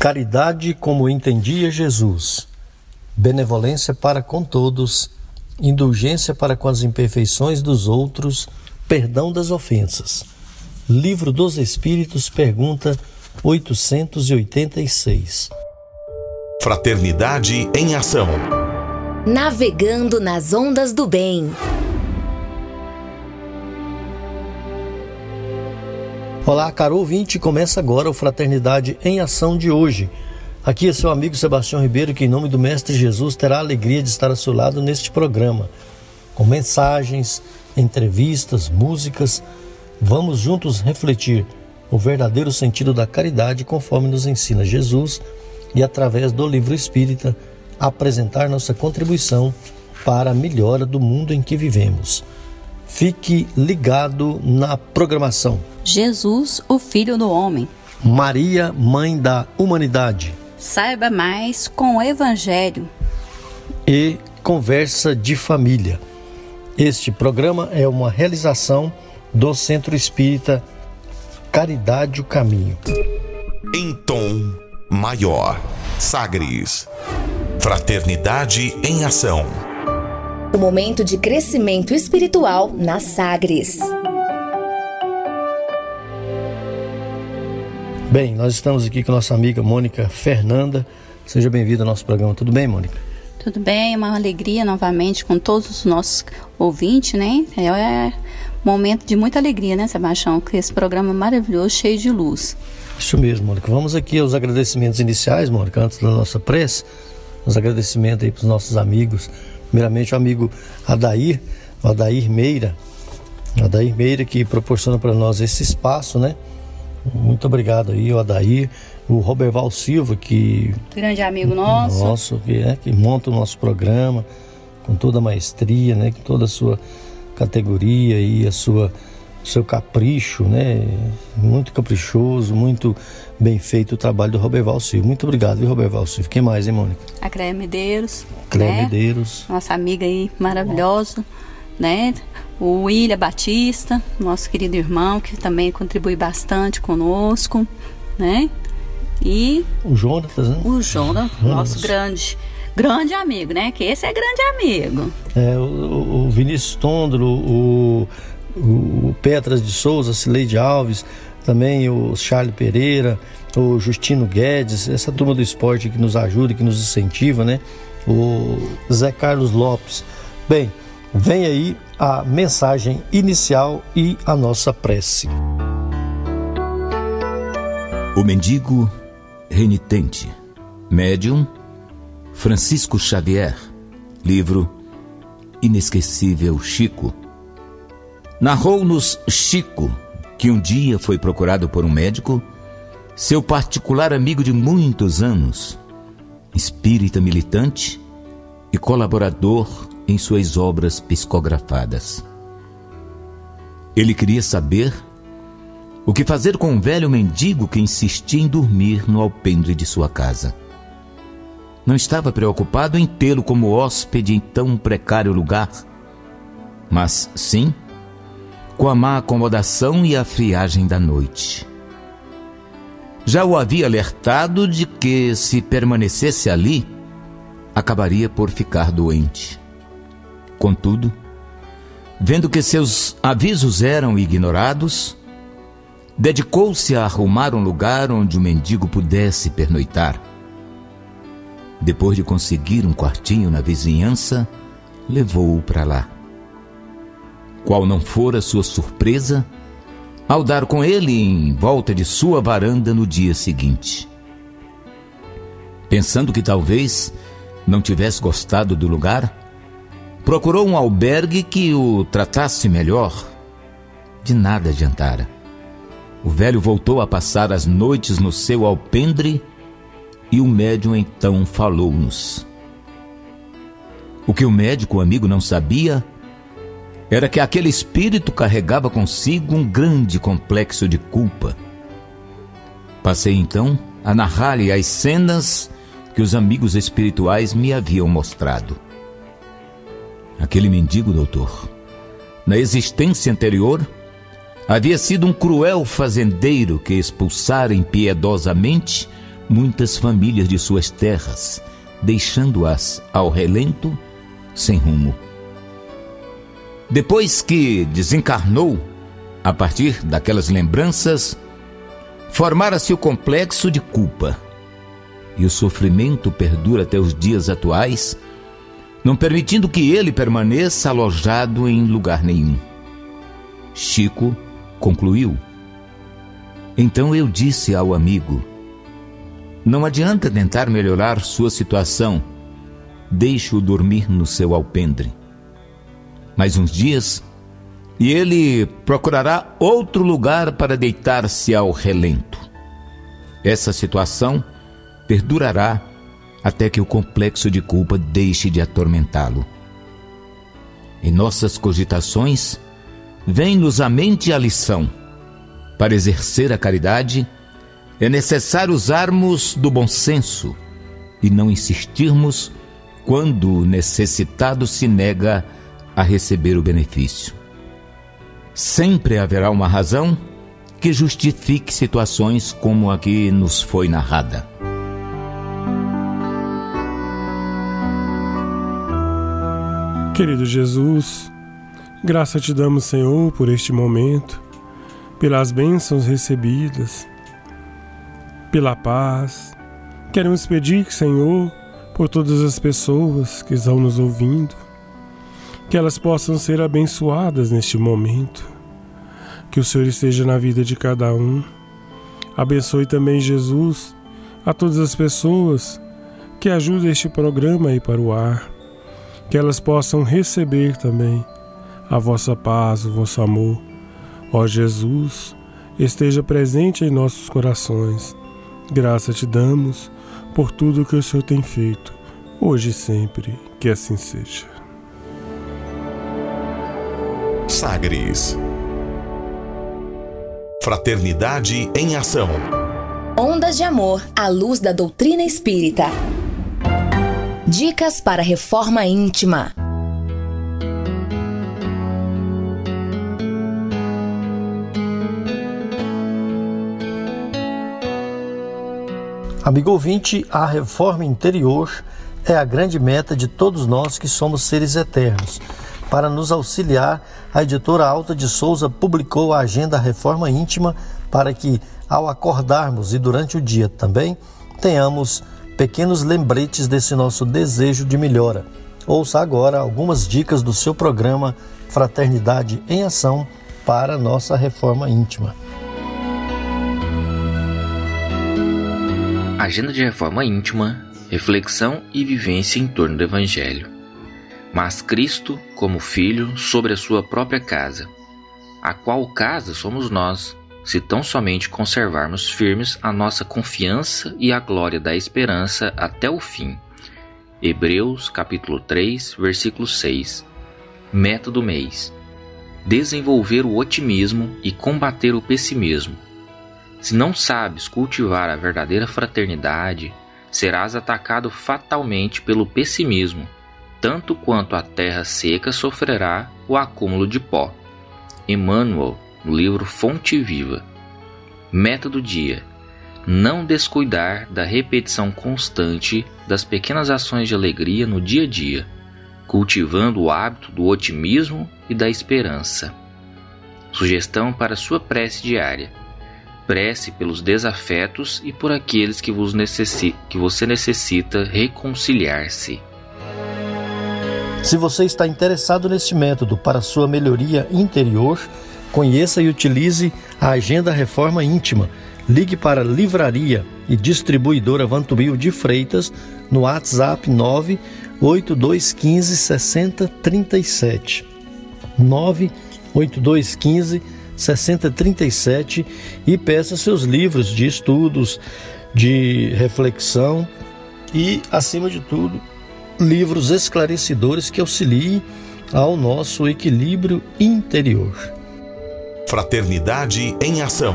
Caridade como entendia Jesus, benevolência para com todos, indulgência para com as imperfeições dos outros, perdão das ofensas. Livro dos Espíritos, pergunta 886. Fraternidade em Ação. Navegando nas ondas do bem. Olá, caro ouvinte, começa agora o Fraternidade em Ação de hoje. Aqui é seu amigo Sebastião Ribeiro, que em nome do Mestre Jesus terá a alegria de estar ao seu lado neste programa. Com mensagens, entrevistas, músicas, vamos juntos refletir o verdadeiro sentido da caridade conforme nos ensina Jesus e através do livro espírita apresentar nossa contribuição para a melhora do mundo em que vivemos. Fique ligado na programação. Jesus, o Filho do Homem. Maria, Mãe da Humanidade. Saiba mais com o Evangelho. E Conversa de Família. Este programa é uma realização do Centro Espírita Caridade o Caminho. Em tom maior. Sagres. Fraternidade em Ação. O momento de crescimento espiritual na Sagres. Bem, nós estamos aqui com nossa amiga Mônica Fernanda. Seja bem-vinda ao nosso programa. Tudo bem, Mônica? Tudo bem, é uma alegria novamente com todos os nossos ouvintes, né? É um momento de muita alegria, né, Sebastião? Com esse programa maravilhoso, cheio de luz. Isso mesmo, Mônica. Vamos aqui aos agradecimentos iniciais, Mônica, antes da nossa prece. Os agradecimentos aí para os nossos amigos. Primeiramente, o amigo Adair, o Adair Meira. Adair Meira que proporciona para nós esse espaço, né? Muito obrigado aí, o Adair, o Roberval Silva, que. Grande amigo nosso. Nosso, que, é, que monta o nosso programa com toda a maestria, né? Com toda a sua categoria e a sua seu capricho, né? Muito caprichoso, muito bem feito o trabalho do Roberval Silva. Muito obrigado, viu, Roberval Silva? Quem mais, hein, Mônica? A Cléia Medeiros. Cléia né? Medeiros. Nossa amiga aí maravilhosa, né? O William Batista, nosso querido irmão, que também contribui bastante conosco, né? E O Jonatas, né? o Jonas, nosso grande, grande amigo, né? Que esse é grande amigo. É, o, o Vinícius Tondro, o, o Petras de Souza, Cileide Alves, também o Charles Pereira, o Justino Guedes, essa turma do esporte que nos ajuda, que nos incentiva, né? O Zé Carlos Lopes. Bem, vem aí a mensagem inicial e a nossa prece. O mendigo renitente. Médium Francisco Xavier. Livro Inesquecível Chico. Narrou-nos Chico que um dia foi procurado por um médico, seu particular amigo de muitos anos, espírita militante e colaborador em suas obras psicografadas. Ele queria saber o que fazer com um velho mendigo que insistia em dormir no alpendre de sua casa. Não estava preocupado em tê-lo como hóspede em tão precário lugar, mas sim com a má acomodação e a friagem da noite. Já o havia alertado de que, se permanecesse ali, acabaria por ficar doente. Contudo, vendo que seus avisos eram ignorados, dedicou-se a arrumar um lugar onde o mendigo pudesse pernoitar. Depois de conseguir um quartinho na vizinhança, levou-o para lá. Qual não fora sua surpresa ao dar com ele em volta de sua varanda no dia seguinte. Pensando que talvez não tivesse gostado do lugar, procurou um albergue que o tratasse melhor. De nada adiantara. O velho voltou a passar as noites no seu alpendre e o médium então falou-nos. O que o médico amigo não sabia era que aquele espírito carregava consigo um grande complexo de culpa. Passei então a narrar-lhe as cenas que os amigos espirituais me haviam mostrado. Aquele mendigo, doutor, na existência anterior, havia sido um cruel fazendeiro que expulsara impiedosamente muitas famílias de suas terras, deixando-as ao relento, sem rumo. Depois que desencarnou, a partir daquelas lembranças, formara-se o complexo de culpa. E o sofrimento perdura até os dias atuais, não permitindo que ele permaneça alojado em lugar nenhum. Chico concluiu. Então eu disse ao amigo: Não adianta tentar melhorar sua situação, deixe-o dormir no seu alpendre. Mais uns dias, e ele procurará outro lugar para deitar-se ao relento. Essa situação perdurará até que o complexo de culpa deixe de atormentá-lo. Em nossas cogitações, vem-nos à mente a lição. Para exercer a caridade, é necessário usarmos do bom senso e não insistirmos quando o necessitado se nega a receber o benefício. Sempre haverá uma razão que justifique situações como a que nos foi narrada. Querido Jesus, graça te damos, Senhor, por este momento, pelas bênçãos recebidas, pela paz. Queremos pedir, Senhor, por todas as pessoas que estão nos ouvindo, que elas possam ser abençoadas neste momento. Que o Senhor esteja na vida de cada um. Abençoe também, Jesus, a todas as pessoas que ajudam este programa a ir para o ar que elas possam receber também a vossa paz, o vosso amor. Ó Jesus, esteja presente em nossos corações. Graça te damos por tudo que o Senhor tem feito, hoje e sempre, que assim seja. Sagres Fraternidade em Ação Ondas de Amor à luz da doutrina espírita. Dicas para reforma íntima. Amigo ouvinte, a reforma interior é a grande meta de todos nós que somos seres eternos. Para nos auxiliar, a editora Alta de Souza publicou a Agenda Reforma Íntima para que, ao acordarmos e durante o dia também, tenhamos pequenos lembretes desse nosso desejo de melhora. Ouça agora algumas dicas do seu programa Fraternidade em Ação para nossa reforma íntima. Agenda de reforma íntima, reflexão e vivência em torno do Evangelho. Mas Cristo, como Filho, sobre a sua própria casa, a qual casa somos nós, se tão somente conservarmos firmes a nossa confiança e a glória da esperança até o fim. Hebreus capítulo 3, versículo 6. Meta do mês: desenvolver o otimismo e combater o pessimismo. Se não sabes cultivar a verdadeira fraternidade, serás atacado fatalmente pelo pessimismo, tanto quanto a terra seca sofrerá o acúmulo de pó. Emmanuel no livro Fonte Viva. Método dia: não descuidar da repetição constante das pequenas ações de alegria no dia a dia, cultivando o hábito do otimismo e da esperança. Sugestão para sua prece diária: prece pelos desafetos e por aqueles que, necessi que você necessita reconciliar-se. Se você está interessado neste método para sua melhoria interior, Conheça e utilize a Agenda Reforma Íntima. Ligue para Livraria e Distribuidora Vantubil de Freitas no WhatsApp 98215 6037. 98215 6037 e peça seus livros de estudos, de reflexão e, acima de tudo, livros esclarecedores que auxiliem ao nosso equilíbrio interior. Fraternidade em Ação.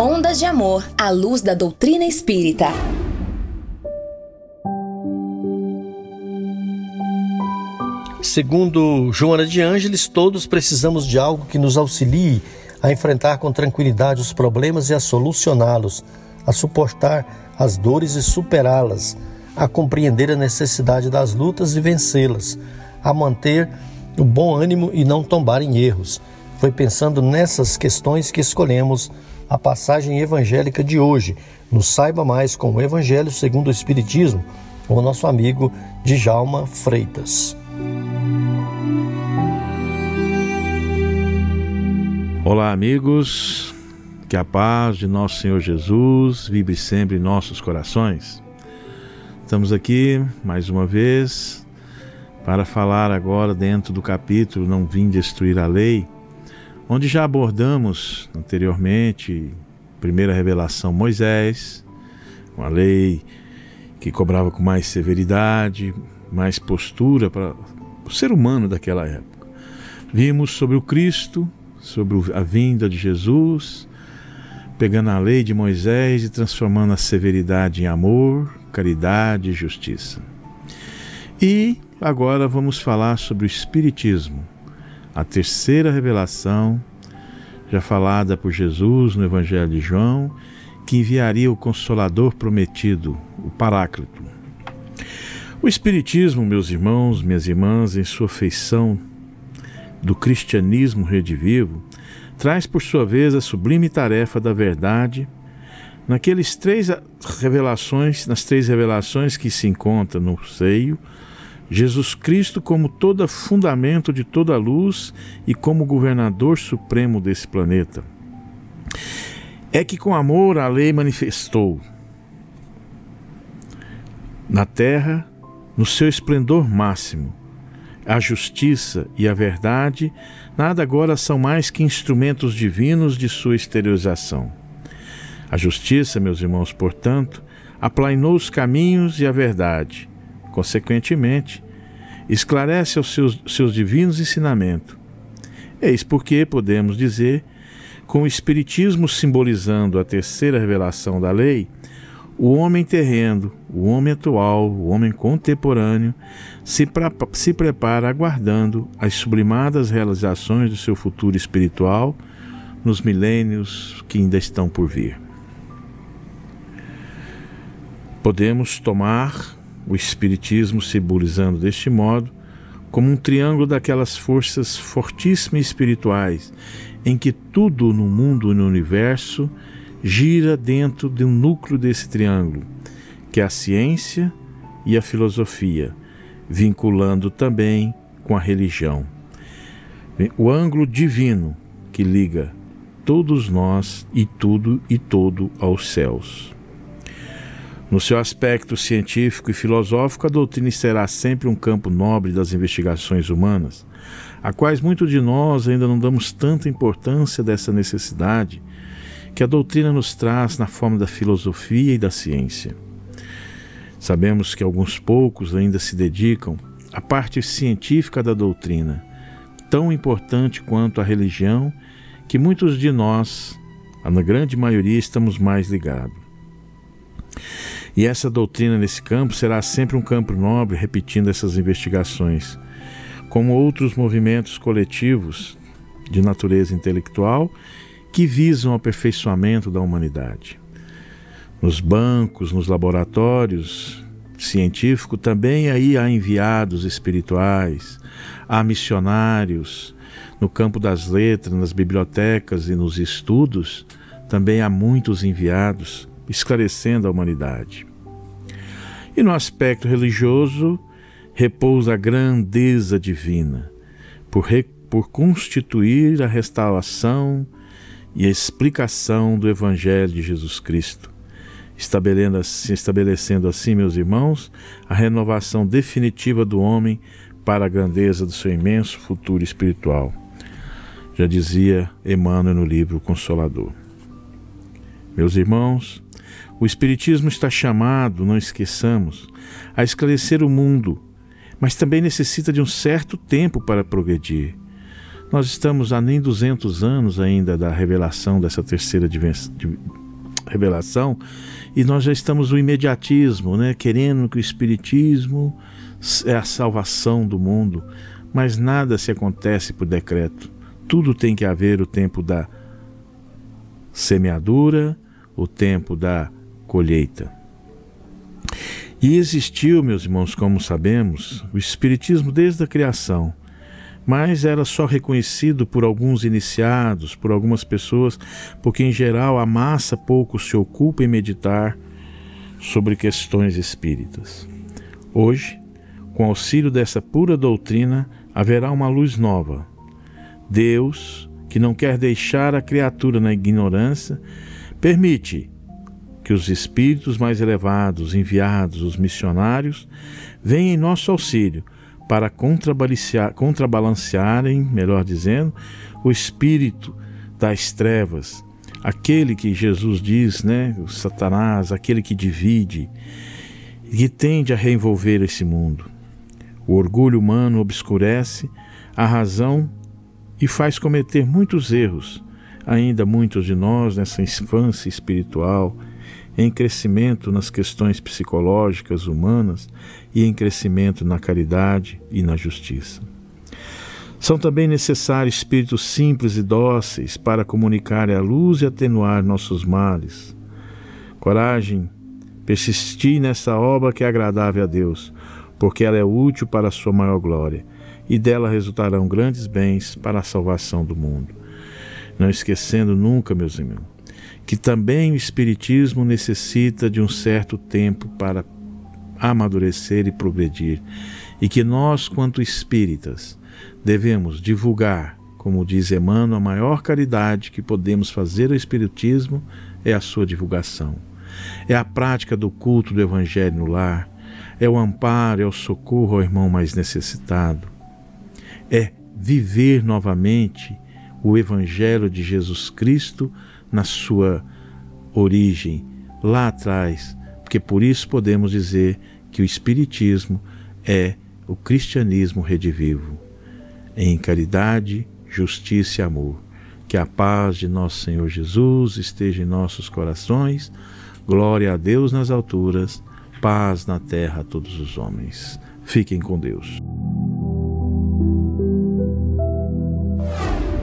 Ondas de Amor à luz da doutrina espírita. Segundo Joana de Ângeles, todos precisamos de algo que nos auxilie a enfrentar com tranquilidade os problemas e a solucioná-los. a suportar as dores e superá-las, a compreender a necessidade das lutas e vencê-las, a manter o bom ânimo e não tombar em erros. Foi pensando nessas questões que escolhemos a passagem evangélica de hoje, no Saiba Mais com o Evangelho segundo o Espiritismo, com o nosso amigo Djalma Freitas. Olá, amigos. Que a paz de nosso Senhor Jesus vibre sempre em nossos corações. Estamos aqui mais uma vez para falar agora dentro do capítulo Não Vim Destruir a Lei, onde já abordamos anteriormente primeira revelação Moisés, uma lei que cobrava com mais severidade, mais postura para o ser humano daquela época. Vimos sobre o Cristo, sobre a vinda de Jesus, pegando a lei de Moisés e transformando a severidade em amor, caridade e justiça. E agora vamos falar sobre o Espiritismo, a terceira revelação, já falada por Jesus no Evangelho de João, que enviaria o Consolador prometido, o Paráclito. O Espiritismo, meus irmãos, minhas irmãs, em sua feição do cristianismo redivivo, traz por sua vez a sublime tarefa da verdade naqueles três revelações, nas três revelações que se encontram no seio, Jesus Cristo como todo fundamento de toda a luz e como governador supremo desse planeta. É que com amor a lei manifestou na terra no seu esplendor máximo. A justiça e a verdade nada agora são mais que instrumentos divinos de sua exteriorização. A justiça, meus irmãos, portanto, aplainou os caminhos e a verdade. Consequentemente, esclarece os seus, seus divinos ensinamentos. Eis porque podemos dizer, com o Espiritismo simbolizando a terceira revelação da lei, o homem terreno, o homem atual, o homem contemporâneo, se, se prepara aguardando as sublimadas realizações do seu futuro espiritual nos milênios que ainda estão por vir. Podemos tomar o Espiritismo simbolizando deste modo como um triângulo daquelas forças fortíssimas espirituais em que tudo no mundo e no universo gira dentro de um núcleo desse triângulo, que é a ciência e a filosofia, vinculando também com a religião. O ângulo divino que liga todos nós e tudo e todo aos céus. No seu aspecto científico e filosófico, a doutrina será sempre um campo nobre das investigações humanas, a quais muitos de nós ainda não damos tanta importância dessa necessidade que a doutrina nos traz na forma da filosofia e da ciência. Sabemos que alguns poucos ainda se dedicam à parte científica da doutrina, tão importante quanto a religião, que muitos de nós, na grande maioria, estamos mais ligados. E essa doutrina nesse campo será sempre um campo nobre, repetindo essas investigações, como outros movimentos coletivos de natureza intelectual que visam o aperfeiçoamento da humanidade. Nos bancos, nos laboratórios científicos, também aí há enviados espirituais, há missionários, no campo das letras, nas bibliotecas e nos estudos, também há muitos enviados esclarecendo a humanidade. E no aspecto religioso, repousa a grandeza divina, por, por constituir a restauração e a explicação do Evangelho de Jesus Cristo, estabelecendo assim, estabelecendo assim, meus irmãos, a renovação definitiva do homem para a grandeza do seu imenso futuro espiritual. Já dizia Emmanuel no livro Consolador. Meus irmãos, o Espiritismo está chamado, não esqueçamos, a esclarecer o mundo, mas também necessita de um certo tempo para progredir nós estamos há nem 200 anos ainda da revelação dessa terceira revelação e nós já estamos no imediatismo, né? querendo que o Espiritismo é a salvação do mundo, mas nada se acontece por decreto. Tudo tem que haver o tempo da semeadura, o tempo da colheita. E existiu, meus irmãos, como sabemos, o Espiritismo desde a criação, mas era só reconhecido por alguns iniciados, por algumas pessoas, porque em geral a massa pouco se ocupa em meditar sobre questões espíritas. Hoje, com auxílio dessa pura doutrina, haverá uma luz nova. Deus, que não quer deixar a criatura na ignorância, permite que os espíritos mais elevados, enviados, os missionários, venham em nosso auxílio para contrabalancear, contrabalancearem, melhor dizendo, o espírito das trevas, aquele que Jesus diz, né, o Satanás, aquele que divide, que tende a reenvolver esse mundo. O orgulho humano obscurece a razão e faz cometer muitos erros, ainda muitos de nós nessa infância espiritual, em crescimento nas questões psicológicas humanas e em crescimento na caridade e na justiça. São também necessários espíritos simples e dóceis para comunicar a luz e atenuar nossos males. Coragem, persistir nessa obra que é agradável a Deus, porque ela é útil para a sua maior glória, e dela resultarão grandes bens para a salvação do mundo. Não esquecendo nunca, meus irmãos, que também o Espiritismo necessita de um certo tempo para amadurecer e progredir, e que nós, quanto espíritas, devemos divulgar, como diz Emmanuel, a maior caridade que podemos fazer ao Espiritismo é a sua divulgação. É a prática do culto do Evangelho no lar, é o amparo, é o socorro ao irmão mais necessitado, é viver novamente o Evangelho de Jesus Cristo na sua origem, lá atrás, porque por isso podemos dizer que o Espiritismo é o cristianismo redivivo, em caridade, justiça e amor. Que a paz de nosso Senhor Jesus esteja em nossos corações. Glória a Deus nas alturas, paz na terra a todos os homens. Fiquem com Deus.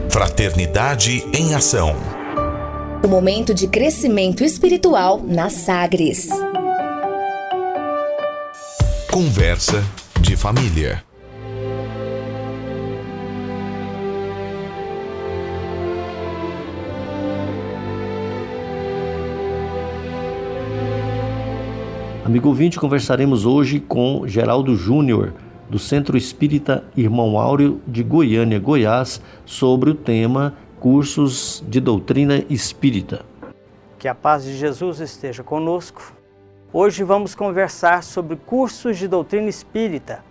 Fraternidade em Ação. O momento de crescimento espiritual na Sagres. Conversa de família. Amigo ouvinte, conversaremos hoje com Geraldo Júnior, do Centro Espírita Irmão Áureo de Goiânia, Goiás, sobre o tema cursos de doutrina espírita. Que a paz de Jesus esteja conosco. Hoje vamos conversar sobre cursos de doutrina espírita.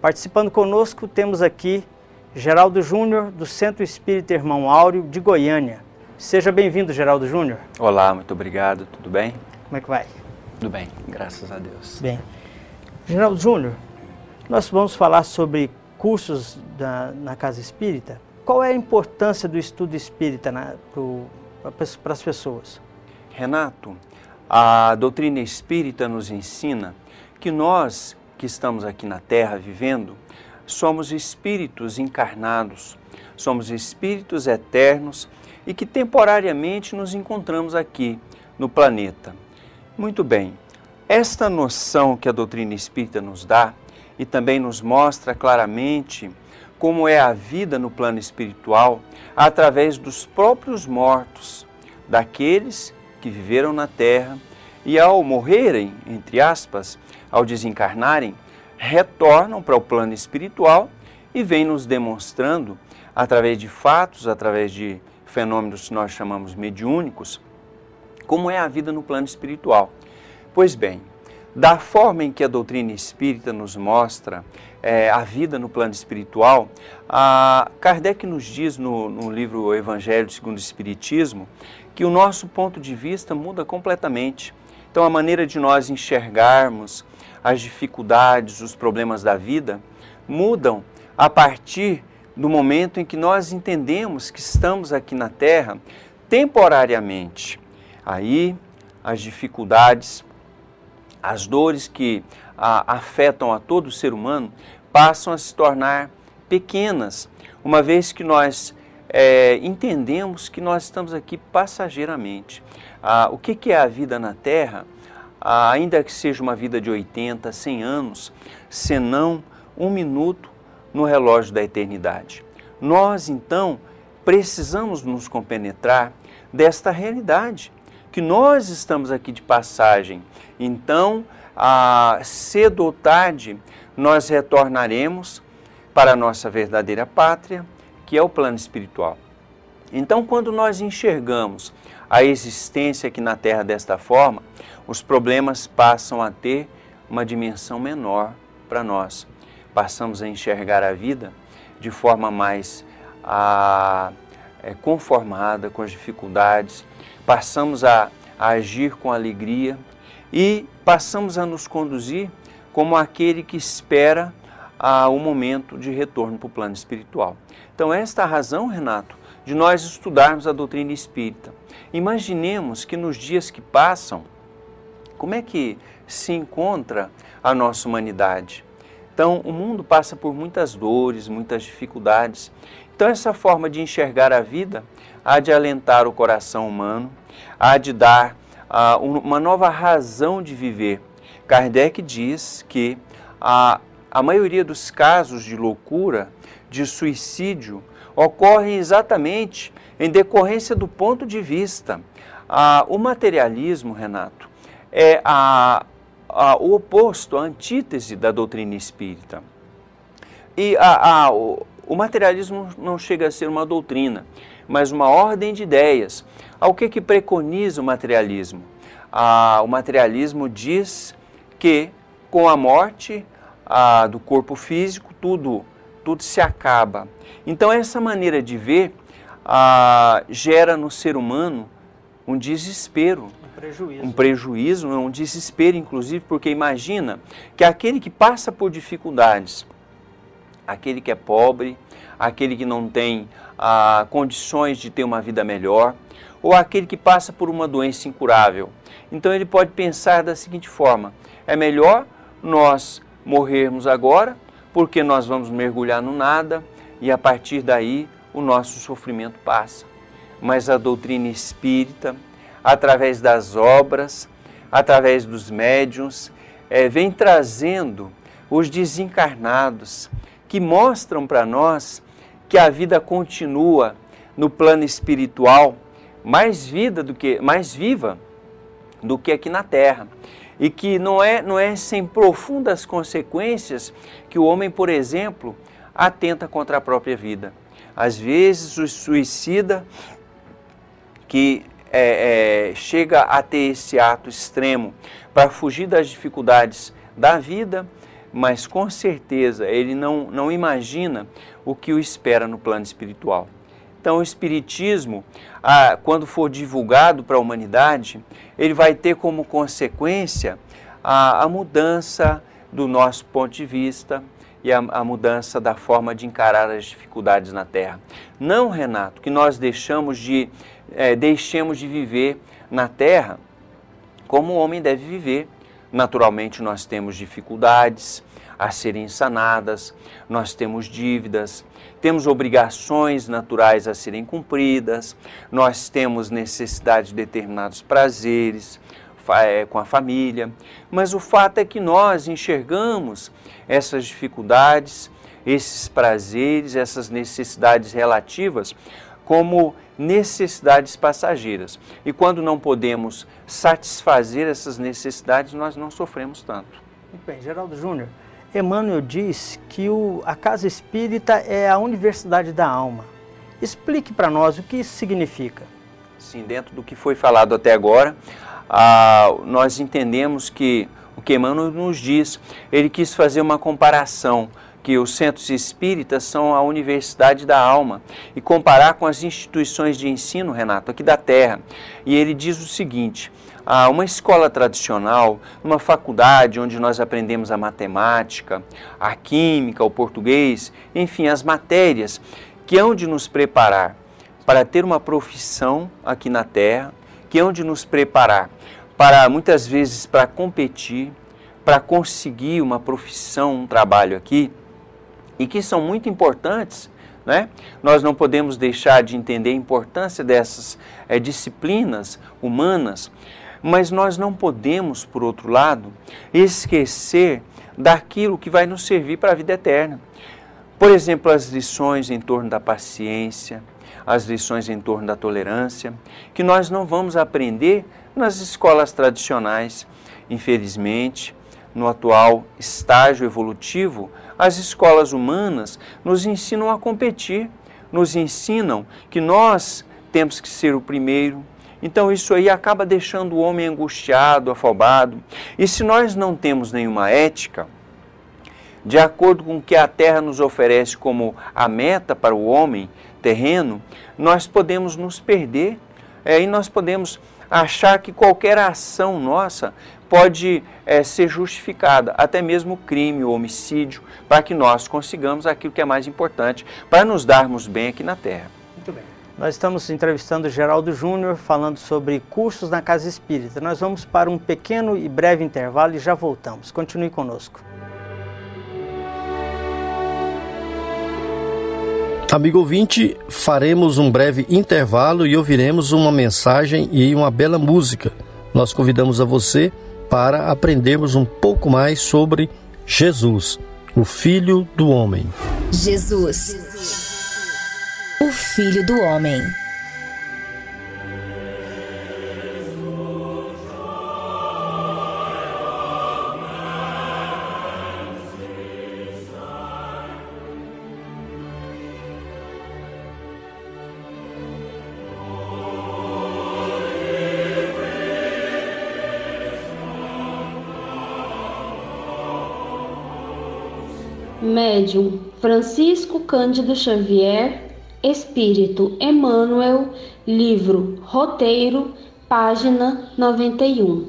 Participando conosco temos aqui Geraldo Júnior, do Centro Espírita Irmão Áureo de Goiânia. Seja bem-vindo, Geraldo Júnior. Olá, muito obrigado. Tudo bem? Como é que vai? Tudo bem, graças a Deus. Bem. Geraldo Júnior, nós vamos falar sobre cursos da, na Casa Espírita qual é a importância do estudo espírita para as pessoas? Renato, a doutrina espírita nos ensina que nós que estamos aqui na Terra vivendo somos espíritos encarnados, somos espíritos eternos e que temporariamente nos encontramos aqui no planeta. Muito bem, esta noção que a doutrina espírita nos dá e também nos mostra claramente como é a vida no plano espiritual através dos próprios mortos, daqueles que viveram na terra e ao morrerem, entre aspas, ao desencarnarem, retornam para o plano espiritual e vêm nos demonstrando, através de fatos, através de fenômenos que nós chamamos mediúnicos, como é a vida no plano espiritual. Pois bem, da forma em que a doutrina espírita nos mostra é, a vida no plano espiritual, a Kardec nos diz no, no livro Evangelho segundo o Espiritismo que o nosso ponto de vista muda completamente. Então, a maneira de nós enxergarmos as dificuldades, os problemas da vida mudam a partir do momento em que nós entendemos que estamos aqui na Terra temporariamente. Aí, as dificuldades as dores que a, afetam a todo ser humano passam a se tornar pequenas, uma vez que nós é, entendemos que nós estamos aqui passageiramente. Ah, o que, que é a vida na Terra? Ah, ainda que seja uma vida de 80, 100 anos, senão um minuto no relógio da eternidade. Nós, então, precisamos nos compenetrar desta realidade, que nós estamos aqui de passagem. Então, a, cedo ou tarde, nós retornaremos para a nossa verdadeira pátria, que é o plano espiritual. Então, quando nós enxergamos a existência aqui na Terra desta forma, os problemas passam a ter uma dimensão menor para nós. Passamos a enxergar a vida de forma mais a, é, conformada com as dificuldades, passamos a, a agir com alegria e passamos a nos conduzir como aquele que espera o momento de retorno para o plano espiritual. Então, esta é a razão, Renato, de nós estudarmos a doutrina espírita. Imaginemos que nos dias que passam, como é que se encontra a nossa humanidade? Então, o mundo passa por muitas dores, muitas dificuldades. Então, essa forma de enxergar a vida há de alentar o coração humano, há de dar uma nova razão de viver. Kardec diz que a, a maioria dos casos de loucura, de suicídio, ocorrem exatamente em decorrência do ponto de vista. Uh, o materialismo, Renato, é a, a, o oposto, a antítese da doutrina espírita. E a, o, o materialismo não chega a ser uma doutrina, mas uma ordem de ideias. Ao que, que preconiza o materialismo? Ah, o materialismo diz que com a morte ah, do corpo físico, tudo, tudo se acaba. Então, essa maneira de ver ah, gera no ser humano um desespero. Um prejuízo. Um prejuízo, um desespero, inclusive, porque imagina que aquele que passa por dificuldades, aquele que é pobre, aquele que não tem ah, condições de ter uma vida melhor, ou aquele que passa por uma doença incurável. Então ele pode pensar da seguinte forma: é melhor nós morrermos agora, porque nós vamos mergulhar no nada e a partir daí o nosso sofrimento passa. Mas a doutrina espírita, através das obras, através dos médiuns, é, vem trazendo os desencarnados que mostram para nós que a vida continua no plano espiritual mais vida do que mais viva do que aqui na terra e que não é não é sem profundas consequências que o homem, por exemplo, atenta contra a própria vida. Às vezes o suicida que é, é, chega a ter esse ato extremo para fugir das dificuldades da vida, mas com certeza ele não, não imagina o que o espera no plano espiritual. Então, o Espiritismo, ah, quando for divulgado para a humanidade, ele vai ter como consequência a, a mudança do nosso ponto de vista e a, a, mudança da forma de encarar as dificuldades na Terra. Não, Renato, que nós deixamos de, é, deixemos de viver na Terra como o homem deve viver. Naturalmente, nós temos dificuldades a serem sanadas, nós temos dívidas, temos obrigações naturais a serem cumpridas, nós temos necessidade de determinados prazeres é, com a família, mas o fato é que nós enxergamos essas dificuldades, esses prazeres, essas necessidades relativas como necessidades passageiras. E quando não podemos satisfazer essas necessidades, nós não sofremos tanto. Muito bem, Geraldo Júnior, Emmanuel diz que o, a casa espírita é a universidade da alma. Explique para nós o que isso significa. Sim, dentro do que foi falado até agora, ah, nós entendemos que o que Emmanuel nos diz, ele quis fazer uma comparação que os centros espíritas são a universidade da alma e comparar com as instituições de ensino, Renato, aqui da Terra. E ele diz o seguinte: a uma escola tradicional, uma faculdade onde nós aprendemos a matemática, a química, o português, enfim, as matérias que hão de nos preparar para ter uma profissão aqui na Terra, que hão de nos preparar para muitas vezes para competir, para conseguir uma profissão, um trabalho aqui, e que são muito importantes Né? Nós não podemos deixar de entender a importância dessas é, disciplinas humanas, mas nós não podemos, por outro lado, esquecer daquilo que vai nos servir para a vida eterna. Por exemplo, as lições em torno da paciência, as lições em torno da tolerância, que nós não vamos aprender nas escolas tradicionais. Infelizmente, no atual estágio evolutivo, as escolas humanas nos ensinam a competir, nos ensinam que nós temos que ser o primeiro. Então, isso aí acaba deixando o homem angustiado, afobado. E se nós não temos nenhuma ética, de acordo com o que a terra nos oferece como a meta para o homem terreno, nós podemos nos perder é, e nós podemos achar que qualquer ação nossa pode é, ser justificada, até mesmo crime ou homicídio, para que nós consigamos aquilo que é mais importante, para nos darmos bem aqui na Terra. Muito bem. Nós estamos entrevistando Geraldo Júnior falando sobre cursos na Casa Espírita. Nós vamos para um pequeno e breve intervalo e já voltamos. Continue conosco. Amigo ouvinte, faremos um breve intervalo e ouviremos uma mensagem e uma bela música. Nós convidamos a você para aprendermos um pouco mais sobre Jesus, o Filho do Homem. Jesus, o Filho do Homem. Médium Francisco Cândido Xavier, Espírito Emmanuel, livro Roteiro, página 91.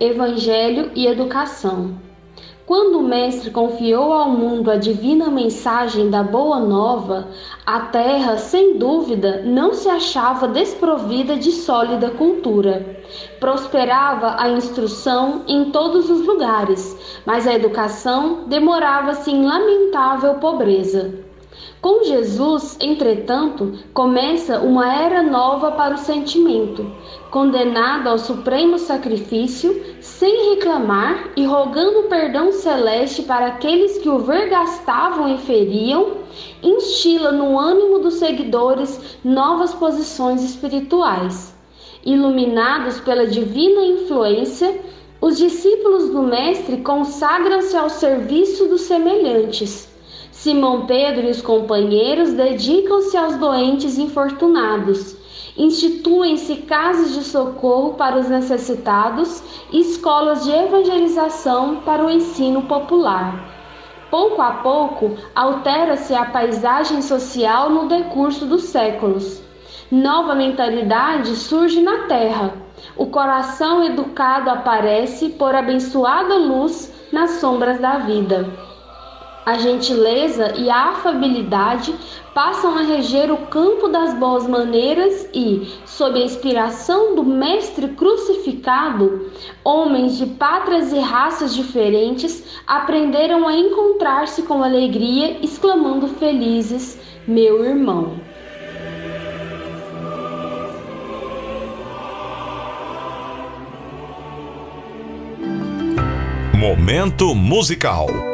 Evangelho e Educação. Quando o Mestre confiou ao mundo a divina mensagem da Boa Nova, a terra, sem dúvida, não se achava desprovida de sólida cultura. Prosperava a instrução em todos os lugares, mas a educação demorava-se em lamentável pobreza. Com Jesus, entretanto, começa uma era nova para o sentimento, condenado ao supremo sacrifício, sem reclamar e rogando perdão celeste para aqueles que o vergastavam e feriam, instila no ânimo dos seguidores novas posições espirituais. Iluminados pela divina influência, os discípulos do Mestre consagram-se ao serviço dos semelhantes Simão Pedro e os companheiros dedicam-se aos doentes infortunados. Instituem-se casas de socorro para os necessitados e escolas de evangelização para o ensino popular. Pouco a pouco, altera-se a paisagem social no decurso dos séculos. Nova mentalidade surge na terra. O coração educado aparece por abençoada luz nas sombras da vida. A gentileza e a afabilidade passam a reger o campo das boas maneiras e, sob a inspiração do Mestre crucificado, homens de pátrias e raças diferentes aprenderam a encontrar-se com alegria, exclamando felizes: Meu irmão. Momento musical.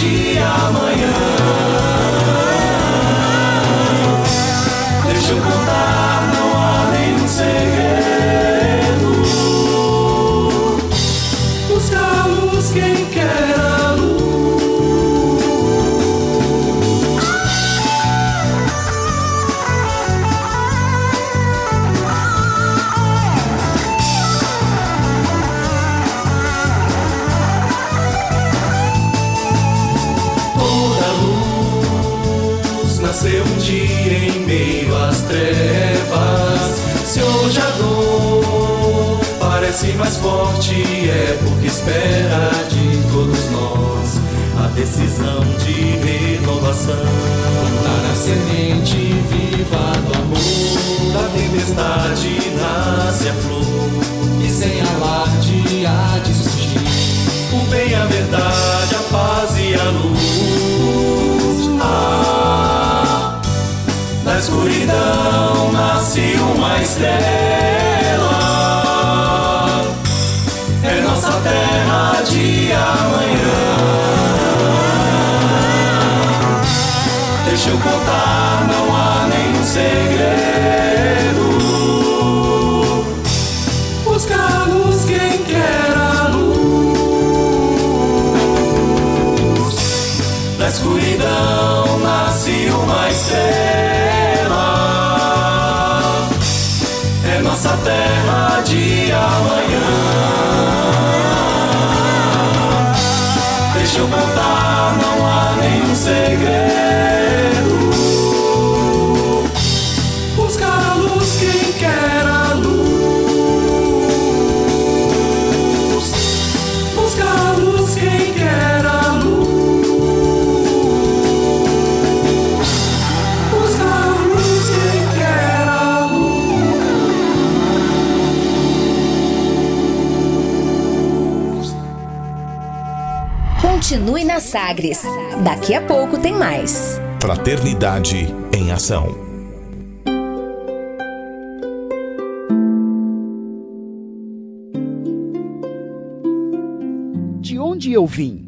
de amanhã. Parece mais forte, é porque espera de todos nós a decisão de renovação. Plantar a semente viva do amor, da tempestade nasce a flor, e sem alarde há de surgir o bem, a verdade, a paz e a luz. Ah, na escuridão nasce uma estrela. De amanhã. Deixa eu contar, não há nenhum segredo. Sagres. Daqui a pouco tem mais. Fraternidade em Ação. De onde eu vim?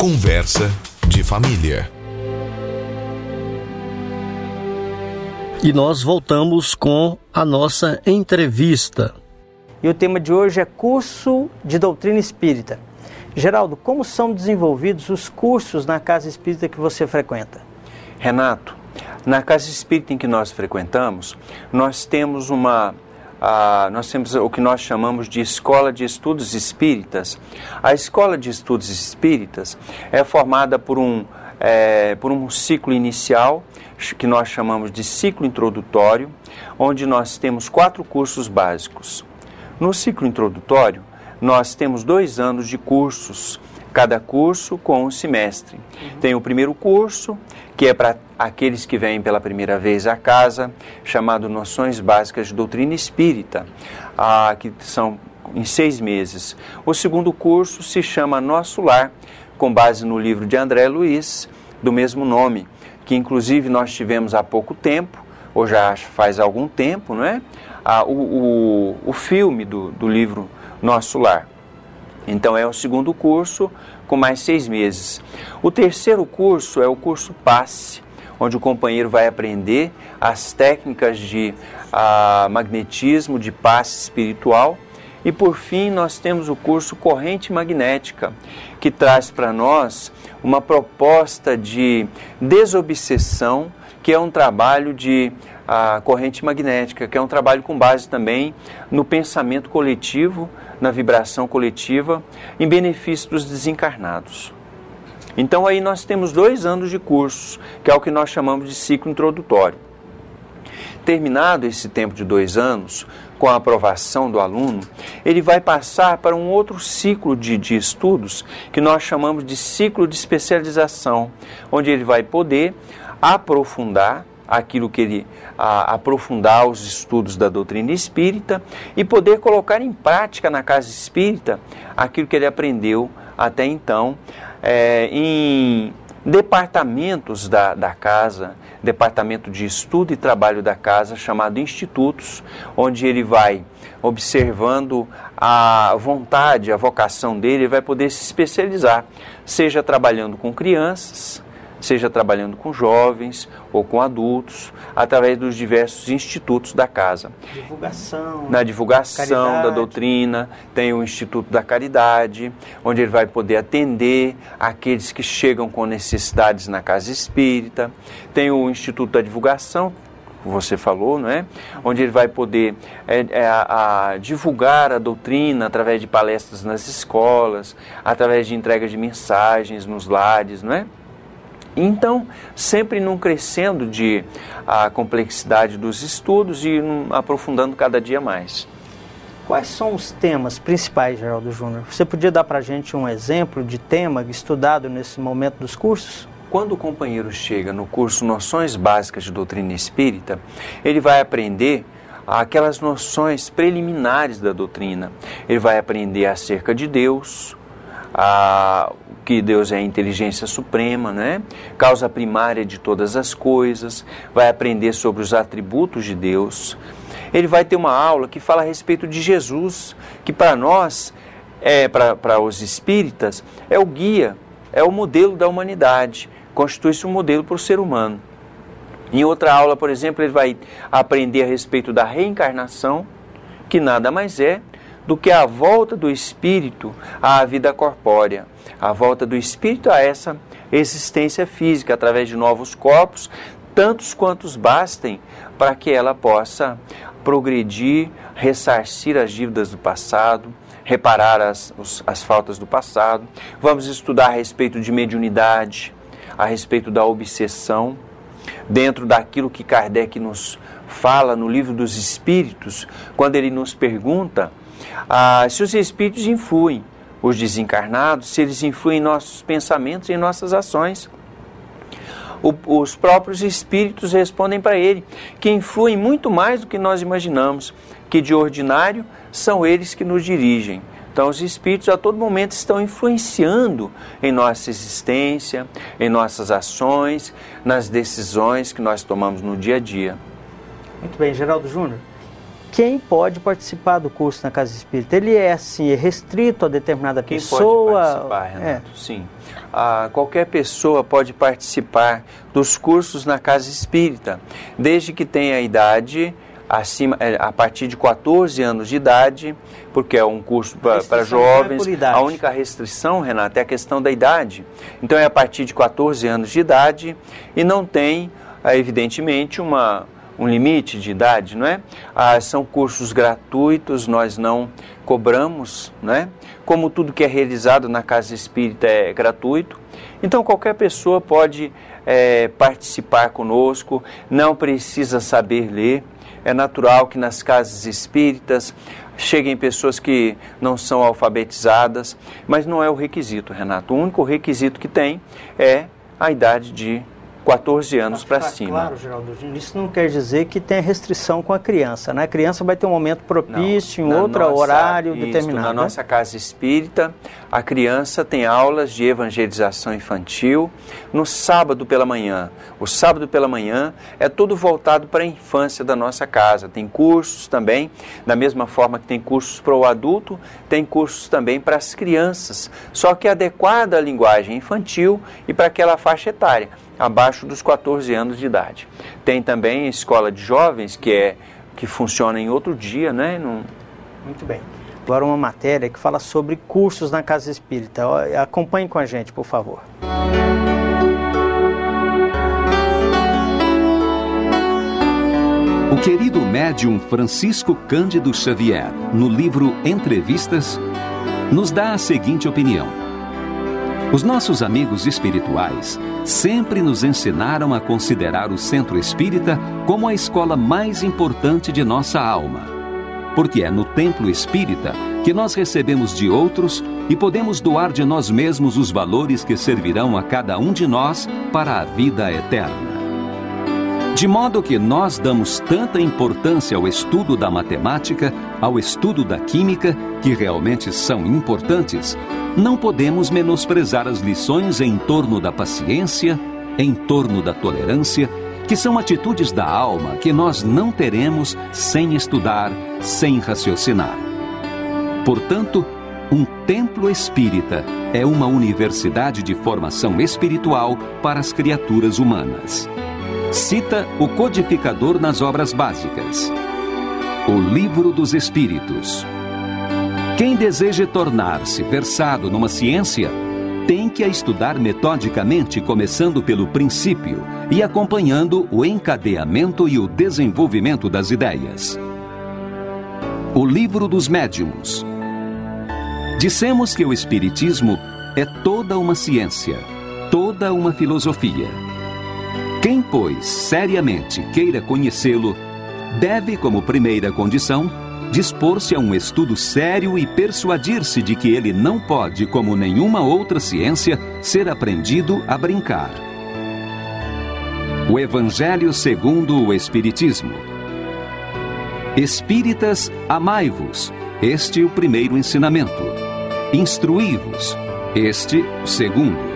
Conversa de família. E nós voltamos com a nossa entrevista. E o tema de hoje é curso de doutrina espírita. Geraldo, como são desenvolvidos os cursos na casa espírita que você frequenta? Renato, na casa espírita em que nós frequentamos, nós temos uma ah, nós temos o que nós chamamos de Escola de Estudos Espíritas. A Escola de Estudos Espíritas é formada por um, é, por um ciclo inicial, que nós chamamos de ciclo introdutório, onde nós temos quatro cursos básicos. No ciclo introdutório, nós temos dois anos de cursos, cada curso com um semestre. Tem o primeiro curso, que é para aqueles que vêm pela primeira vez à casa, chamado Noções Básicas de Doutrina Espírita, ah, que são em seis meses. O segundo curso se chama Nosso Lar, com base no livro de André Luiz, do mesmo nome, que inclusive nós tivemos há pouco tempo, ou já faz algum tempo, não é? Ah, o, o, o filme do, do livro Nosso Lar. Então é o segundo curso com mais seis meses. O terceiro curso é o curso Passe, onde o companheiro vai aprender as técnicas de ah, magnetismo, de passe espiritual. E por fim, nós temos o curso Corrente Magnética, que traz para nós uma proposta de desobsessão, que é um trabalho de a corrente magnética, que é um trabalho com base também no pensamento coletivo, na vibração coletiva, em benefício dos desencarnados. Então aí nós temos dois anos de cursos, que é o que nós chamamos de ciclo introdutório. Terminado esse tempo de dois anos, com a aprovação do aluno, ele vai passar para um outro ciclo de, de estudos que nós chamamos de ciclo de especialização, onde ele vai poder aprofundar aquilo que ele a, aprofundar os estudos da doutrina espírita e poder colocar em prática na casa espírita aquilo que ele aprendeu até então é, em departamentos da, da casa, departamento de estudo e trabalho da casa, chamado institutos, onde ele vai observando a vontade, a vocação dele, ele vai poder se especializar, seja trabalhando com crianças, seja trabalhando com jovens ou com adultos, através dos diversos institutos da casa. Divulgação. Na divulgação caridade. da doutrina, tem o Instituto da Caridade, onde ele vai poder atender aqueles que chegam com necessidades na casa espírita. Tem o Instituto da Divulgação, você falou, não é? Onde ele vai poder é, é, a, a divulgar a doutrina através de palestras nas escolas, através de entrega de mensagens nos lares, não é? Então, sempre num crescendo de a complexidade dos estudos e num, aprofundando cada dia mais. Quais são os temas principais, Geraldo Júnior? Você podia dar para a gente um exemplo de tema estudado nesse momento dos cursos? Quando o companheiro chega no curso Noções Básicas de Doutrina Espírita, ele vai aprender aquelas noções preliminares da doutrina. Ele vai aprender acerca de Deus, a, que Deus é a inteligência suprema, né? causa primária de todas as coisas, vai aprender sobre os atributos de Deus. Ele vai ter uma aula que fala a respeito de Jesus, que para nós, é para os espíritas, é o guia, é o modelo da humanidade, constitui-se um modelo para o ser humano. Em outra aula, por exemplo, ele vai aprender a respeito da reencarnação, que nada mais é do que a volta do espírito à vida corpórea, a volta do espírito a essa existência física através de novos corpos, tantos quantos bastem para que ela possa progredir, ressarcir as dívidas do passado, reparar as, os, as faltas do passado. Vamos estudar a respeito de mediunidade, a respeito da obsessão, dentro daquilo que Kardec nos fala no livro dos Espíritos, quando ele nos pergunta ah, se os espíritos influem os desencarnados, se eles influem em nossos pensamentos e em nossas ações. O, os próprios espíritos respondem para ele que influem muito mais do que nós imaginamos, que de ordinário são eles que nos dirigem. Então, os espíritos a todo momento estão influenciando em nossa existência, em nossas ações, nas decisões que nós tomamos no dia a dia. Muito bem, Geraldo Júnior. Quem pode participar do curso na Casa Espírita? Ele é assim, é restrito a determinada Quem pessoa? pode participar, Renato? É. Sim. Ah, qualquer pessoa pode participar dos cursos na Casa Espírita, desde que tenha a idade acima, é, a partir de 14 anos de idade, porque é um curso para jovens. É a única restrição, Renato, é a questão da idade. Então é a partir de 14 anos de idade e não tem, evidentemente, uma um limite de idade, não é? Ah, são cursos gratuitos, nós não cobramos, não é? Como tudo que é realizado na casa espírita é gratuito, então qualquer pessoa pode é, participar conosco, não precisa saber ler. É natural que nas casas espíritas cheguem pessoas que não são alfabetizadas, mas não é o requisito, Renato. O único requisito que tem é a idade de 14 anos para cima. Claro, Geraldo, isso não quer dizer que tem restrição com a criança, né? A criança vai ter um momento propício não, em outro nossa, horário isso, determinado. Na né? nossa casa espírita, a criança tem aulas de evangelização infantil no sábado pela manhã. O sábado pela manhã é todo voltado para a infância da nossa casa. Tem cursos também, da mesma forma que tem cursos para o adulto, tem cursos também para as crianças, só que adequada à linguagem infantil e para aquela faixa etária abaixo dos 14 anos de idade. Tem também escola de jovens que é que funciona em outro dia, né? Num... Muito bem. Agora uma matéria que fala sobre cursos na casa espírita. Acompanhe com a gente, por favor. O querido médium Francisco Cândido Xavier, no livro Entrevistas, nos dá a seguinte opinião. Os nossos amigos espirituais sempre nos ensinaram a considerar o centro espírita como a escola mais importante de nossa alma. Porque é no templo espírita que nós recebemos de outros e podemos doar de nós mesmos os valores que servirão a cada um de nós para a vida eterna. De modo que nós damos tanta importância ao estudo da matemática, ao estudo da química, que realmente são importantes, não podemos menosprezar as lições em torno da paciência, em torno da tolerância, que são atitudes da alma que nós não teremos sem estudar, sem raciocinar. Portanto, um templo espírita é uma universidade de formação espiritual para as criaturas humanas. Cita o codificador nas obras básicas. O Livro dos Espíritos. Quem deseja tornar-se versado numa ciência, tem que a estudar metodicamente, começando pelo princípio e acompanhando o encadeamento e o desenvolvimento das ideias. O Livro dos Médiuns. Dissemos que o Espiritismo é toda uma ciência, toda uma filosofia. Quem, pois, seriamente queira conhecê-lo, deve, como primeira condição, dispor-se a um estudo sério e persuadir-se de que ele não pode, como nenhuma outra ciência, ser aprendido a brincar. O Evangelho segundo o Espiritismo. Espíritas, amai-vos. Este o primeiro ensinamento. Instruí-vos. Este o segundo.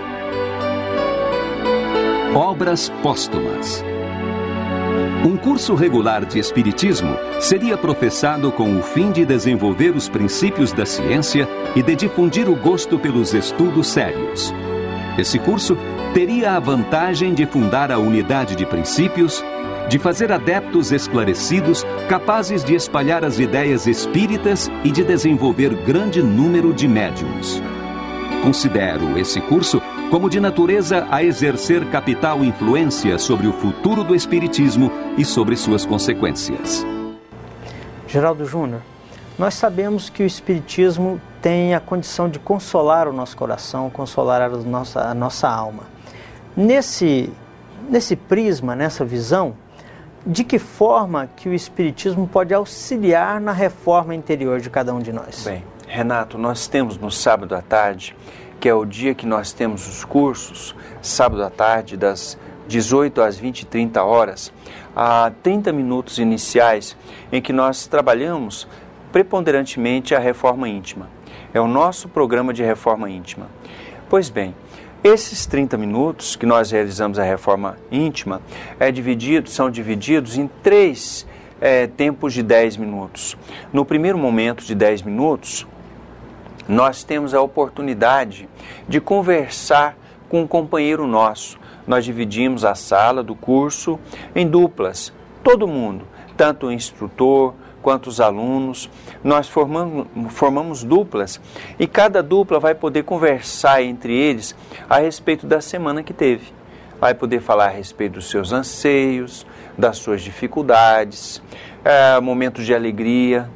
Obras póstumas. Um curso regular de Espiritismo seria professado com o fim de desenvolver os princípios da ciência e de difundir o gosto pelos estudos sérios. Esse curso teria a vantagem de fundar a unidade de princípios, de fazer adeptos esclarecidos capazes de espalhar as ideias espíritas e de desenvolver grande número de médiums. Considero esse curso como de natureza a exercer capital influência sobre o futuro do Espiritismo e sobre suas consequências. Geraldo Júnior, nós sabemos que o Espiritismo tem a condição de consolar o nosso coração, consolar a nossa, a nossa alma. Nesse, nesse prisma, nessa visão, de que forma que o Espiritismo pode auxiliar na reforma interior de cada um de nós? Bem, Renato, nós temos no sábado à tarde que é o dia que nós temos os cursos, sábado à tarde, das 18 às 20 e 30 horas, há 30 minutos iniciais em que nós trabalhamos preponderantemente a reforma íntima. É o nosso programa de reforma íntima. Pois bem, esses 30 minutos que nós realizamos a reforma íntima é dividido, são divididos em três é, tempos de 10 minutos. No primeiro momento de 10 minutos, nós temos a oportunidade de conversar com um companheiro nosso. Nós dividimos a sala do curso em duplas, todo mundo, tanto o instrutor quanto os alunos. Nós formamos, formamos duplas e cada dupla vai poder conversar entre eles a respeito da semana que teve. Vai poder falar a respeito dos seus anseios, das suas dificuldades, é, momentos de alegria,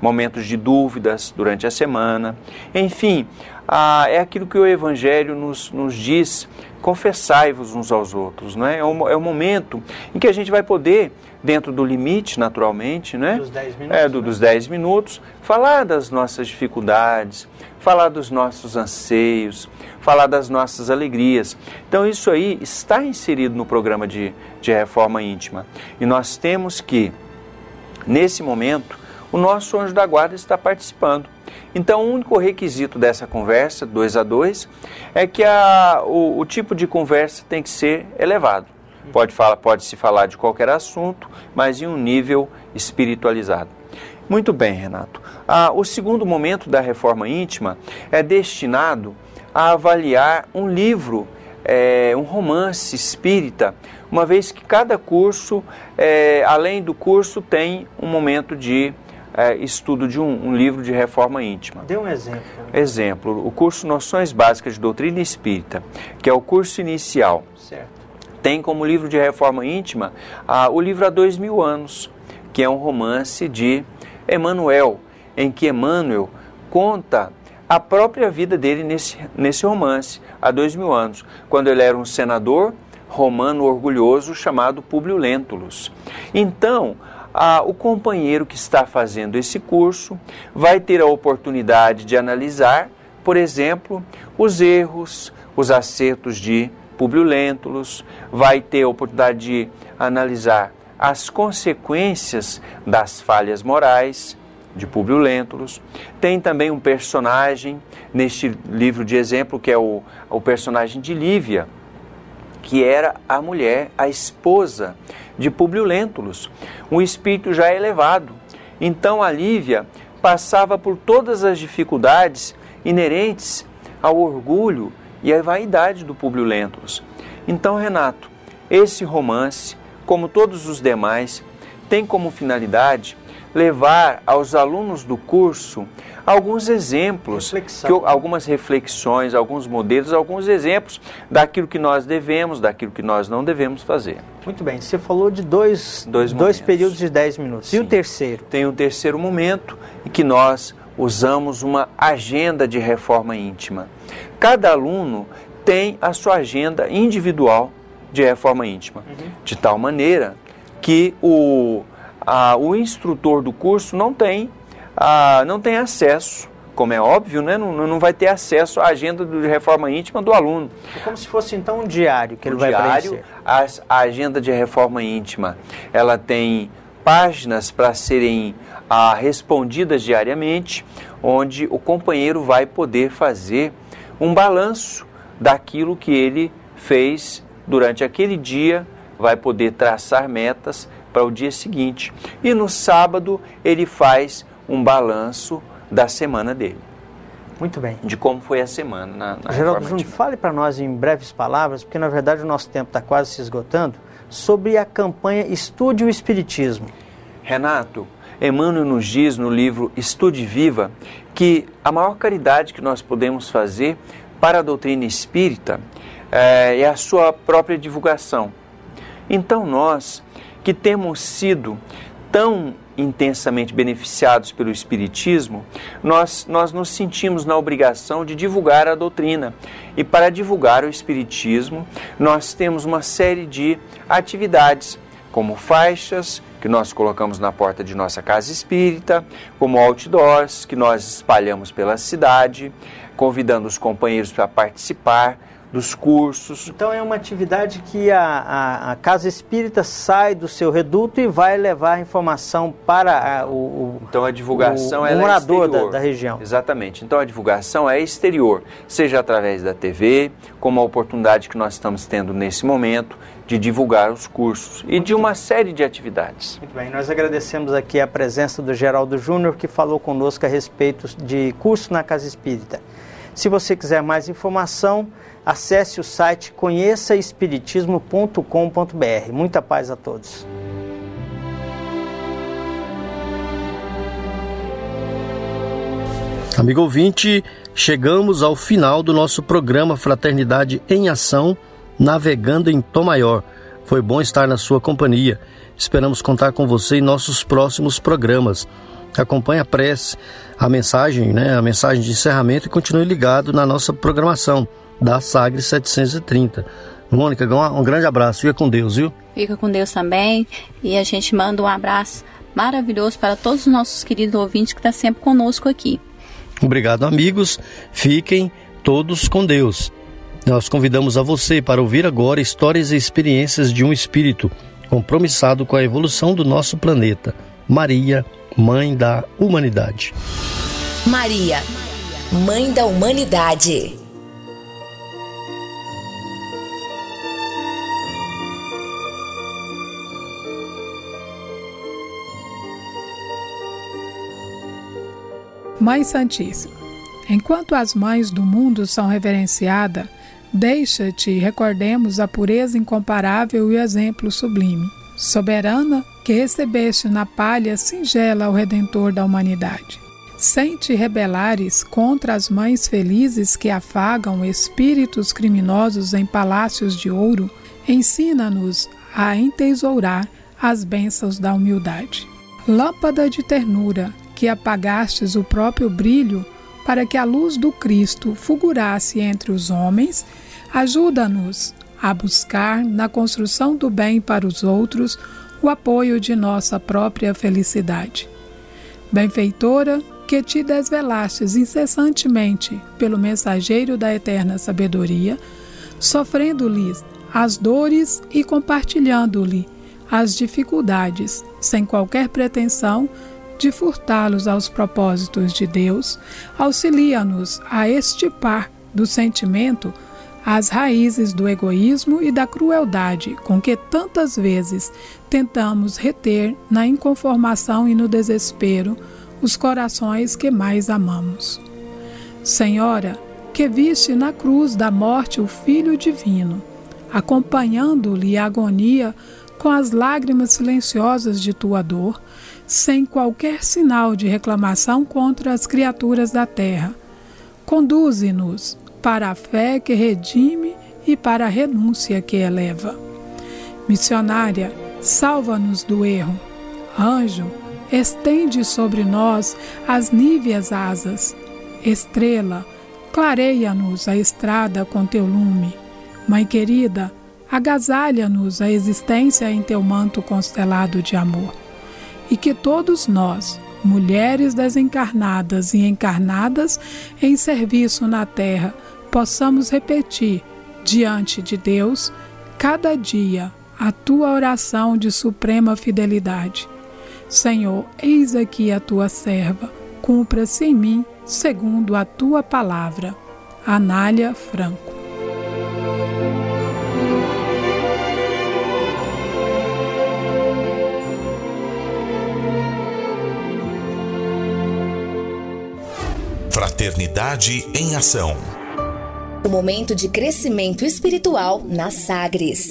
momentos de dúvidas durante a semana. Enfim, ah, é aquilo que o Evangelho nos, nos diz: confessai-vos uns aos outros. Não é? É, um, é momento em que a gente vai poder, dentro do limite, naturalmente, né? dos 10 minutos, é, do, né? dos 10 minutos, falar das nossas dificuldades, falar dos nossos anseios, falar das nossas alegrias. Então, isso aí está inserido no programa de, de reforma íntima. E nós temos que, nesse momento, o nosso anjo da guarda está participando. Então, o único requisito dessa conversa, dois a dois, é que a, o, o tipo de conversa tem que ser elevado. Pode, falar, pode se falar de qualquer assunto, mas em um nível espiritualizado. Muito bem, Renato. Ah, o segundo momento da reforma íntima é destinado a avaliar um livro, é, um romance espírita, uma vez que cada curso, é, além do curso, tem um momento de é, estudo de um, um, livro de reforma íntima. Dê um exemplo. Exemplo, o curso Noções Básicas de Doutrina Espírita, que é o curso inicial. Certo. Tem como livro de reforma íntima ah, o livro há dois mil anos. que é um romance de Emmanuel, em que Emmanuel conta a própria vida dele nesse, nesse romance, há dois mil anos, quando ele era um senador romano orgulhoso chamado Publio Lentulus. Então, a, o companheiro que está fazendo esse curso vai ter a oportunidade de analisar, por exemplo, os erros, os acertos de Publio Lentulus, vai ter a oportunidade de analisar as consequências das falhas morais de Publio Lentulus. Tem também um personagem neste livro de exemplo que é o, o personagem de Lívia, que era a mulher, a esposa de Publio Lentulus, um espírito já elevado. Então a Lívia passava por todas as dificuldades inerentes ao orgulho e à vaidade do Publio Lentulus. Então, Renato, esse romance, como todos os demais, tem como finalidade levar aos alunos do curso alguns exemplos, algumas reflexões, alguns modelos, alguns exemplos daquilo que nós devemos, daquilo que nós não devemos fazer. Muito bem, você falou de dois, dois, dois períodos de 10 minutos. Sim. E o terceiro? Tem o um terceiro momento em que nós usamos uma agenda de reforma íntima. Cada aluno tem a sua agenda individual de reforma íntima, uhum. de tal maneira que o, a, o instrutor do curso não tem ah, não tem acesso, como é óbvio, né? não, não vai ter acesso à agenda de reforma íntima do aluno. É como se fosse então um diário que ele um vai diário, preencher. A, a agenda de reforma íntima, ela tem páginas para serem ah, respondidas diariamente, onde o companheiro vai poder fazer um balanço daquilo que ele fez durante aquele dia, vai poder traçar metas para o dia seguinte. E no sábado ele faz um balanço da semana dele. Muito bem. De como foi a semana na, na Geraldo Júnior, fale para nós em breves palavras, porque na verdade o nosso tempo está quase se esgotando, sobre a campanha Estude o Espiritismo. Renato, Emmanuel nos diz no livro Estude Viva que a maior caridade que nós podemos fazer para a doutrina espírita é, é a sua própria divulgação. Então nós que temos sido tão intensamente beneficiados pelo Espiritismo, nós, nós nos sentimos na obrigação de divulgar a doutrina. E para divulgar o Espiritismo, nós temos uma série de atividades, como faixas, que nós colocamos na porta de nossa casa espírita, como outdoors, que nós espalhamos pela cidade, convidando os companheiros para participar dos cursos. Então é uma atividade que a, a, a, Casa Espírita sai do seu reduto e vai levar a informação para a, o, Então a divulgação o, o é morador é da, da, região. Exatamente. Então a divulgação é exterior, seja através da TV, como a oportunidade que nós estamos tendo nesse momento de divulgar os cursos e Muito de uma bem. série de atividades. Muito bem, nós agradecemos aqui a presença do Geraldo Júnior que falou conosco a respeito de curso na Casa Espírita. Se você quiser mais informação, acesse o site conheçaespiritismo.com.br. Muita paz a todos. Amigo ouvinte, chegamos ao final do nosso programa Fraternidade em Ação, navegando em Tom Maior. Foi bom estar na sua companhia. Esperamos contar com você em nossos próximos programas. Acompanhe a prece, a mensagem, né, a mensagem de encerramento e continue ligado na nossa programação da Sagre 730. Mônica, um grande abraço. Fica com Deus, viu? Fica com Deus também. E a gente manda um abraço maravilhoso para todos os nossos queridos ouvintes que estão tá sempre conosco aqui. Obrigado, amigos. Fiquem todos com Deus. Nós convidamos a você para ouvir agora histórias e experiências de um espírito compromissado com a evolução do nosso planeta. Maria, Mãe da Humanidade. Maria, Mãe da Humanidade. Mãe Santíssima, enquanto as mães do mundo são reverenciadas, deixa-te recordemos a pureza incomparável e o exemplo sublime. Soberana, que recebeste na palha singela o Redentor da humanidade. Sem te rebelares contra as mães felizes que afagam espíritos criminosos em palácios de ouro, ensina-nos a entesourar as bênçãos da humildade. Lâmpada de ternura, que apagastes o próprio brilho para que a luz do Cristo fulgurasse entre os homens, ajuda-nos a buscar na construção do bem para os outros o apoio de nossa própria felicidade. Benfeitora, que te desvelastes incessantemente pelo mensageiro da eterna sabedoria, sofrendo-lhes as dores e compartilhando-lhe as dificuldades, sem qualquer pretensão de furtá-los aos propósitos de Deus, auxilia-nos a estipar do sentimento as raízes do egoísmo e da crueldade com que tantas vezes tentamos reter na inconformação e no desespero os corações que mais amamos. Senhora, que viste na cruz da morte o Filho Divino, acompanhando-lhe a agonia com as lágrimas silenciosas de tua dor, sem qualquer sinal de reclamação contra as criaturas da terra. Conduze-nos para a fé que redime e para a renúncia que eleva. Missionária, salva-nos do erro. Anjo, estende sobre nós as níveas asas. Estrela, clareia-nos a estrada com teu lume. Mãe querida, agasalha-nos a existência em teu manto constelado de amor e que todos nós, mulheres desencarnadas e encarnadas em serviço na terra, possamos repetir diante de Deus cada dia a tua oração de suprema fidelidade. Senhor, eis aqui a tua serva, cumpra-se em mim segundo a tua palavra. Anália Franco Fraternidade em Ação. O momento de crescimento espiritual na Sagres.